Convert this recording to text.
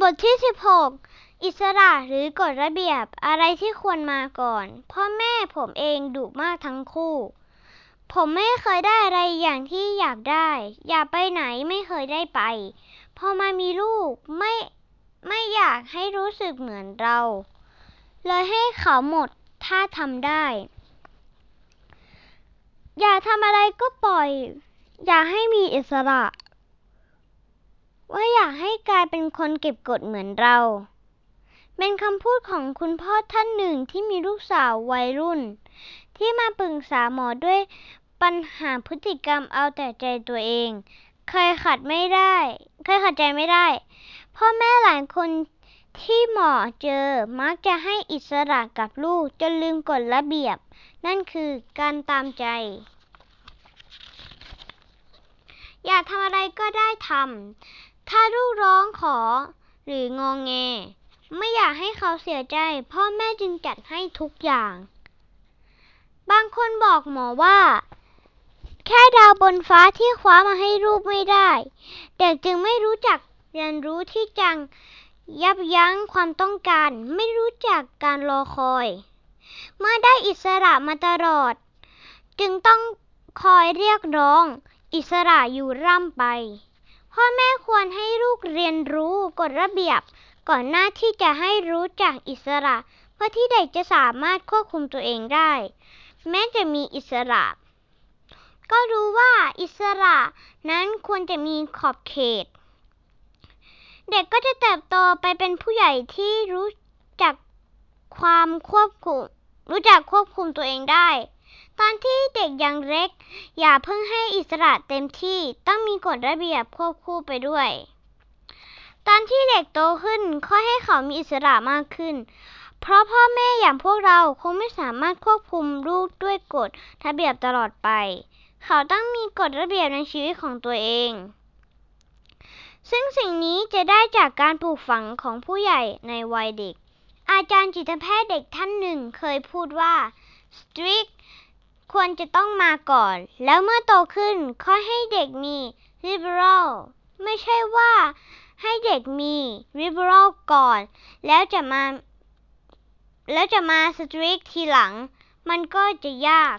บทที่ 16 อิสระหรือกฎระเบียบอะไรที่ควรมาก่อน พ่อแม่ผมเองดุมากทั้งคู่ ผมไม่เคยได้อะไรอย่างที่อยากได้ อยากไปไหนไม่เคยได้ไป พอมามีลูกไม่ไม่อยากให้รู้สึกเหมือนเรา เลยให้เขาหมดถ้าทำได้ อยากทำอะไรก็ปล่อย อยากให้มีอิสระ ว่าอยากให้กลายเป็นคนเก็บกดเหมือนเรา เป็นคำพูดของคุณพ่อท่านหนึ่งที่มีลูกสาววัยรุ่น ที่มาปรึกษาหมอด้วยปัญหาพฤติกรรมเอาแต่ใจตัวเอง เคยขัดไม่ได้ เคยขัดใจไม่ได้ พ่อแม่หลายคนที่หมอเจอมักจะให้อิสระกับลูกจนลืมกฎระเบียบ นั่นคือการตามใจ อยากทำอะไรก็ได้ทำ ถ้าลูกร้องขอ หรืององแง ไม่อยากให้เขาเสียใจ พ่อแม่จึงจัดให้ทุกอย่าง บางคนบอกหมอว่า แค่ดาวบนฟ้าที่คว้ามาให้ลูกไม่ได้ เด็กจึงไม่รู้จักเรียนรู้ที่จังยับยั้งความต้องการ ไม่รู้จักการรอคอย เมื่อได้อิสระมาตลอด จึงต้องคอยเรียกร้อง อิสระอยู่ร่ำไป พ่อแม่ควรให้ลูกเรียนรู้กฎระเบียบ ก่อนหน้าที่จะให้รู้จักอิสระ เพื่อที่เด็กจะสามารถควบคุมตัวเองได้ แม้จะมีอิสระ ก็รู้ว่าอิสระนั้นควรจะมีขอบเขต เด็กก็จะเติบโตไปเป็นผู้ใหญ่ที่รู้จักความควบคุม รู้จักควบคุมตัวเองได้ ตอนที่เด็กยังเล็ก อย่าเพิ่งให้อิสระเต็มที่ต้องมีกฎระเบียบควบคู่ไปด้วย ตอนที่เด็กโตขึ้นค่อยให้เขามีอิสระมากขึ้น เพราะพ่อแม่อย่างพวกเราคงไม่สามารถควบคุมลูกด้วยกฎระเบียบตลอดไป เขาต้องมีกฎระเบียบในชีวิตของตัวเอง ซึ่งสิ่งนี้จะได้จากการปลูกฝังของผู้ใหญ่ในวัยเด็ก อาจารย์จิตแพทย์เด็กท่านหนึ่งเคยพูดว่า strict ควรจะต้องมาก่อน แล้วเมื่อโตขึ้นค่อยให้เด็กมี liberal ไม่ใช่ว่าให้เด็กมี liberal ก่อน แล้วจะมา แล้วจะมา strict ทีหลัง มันก็จะยาก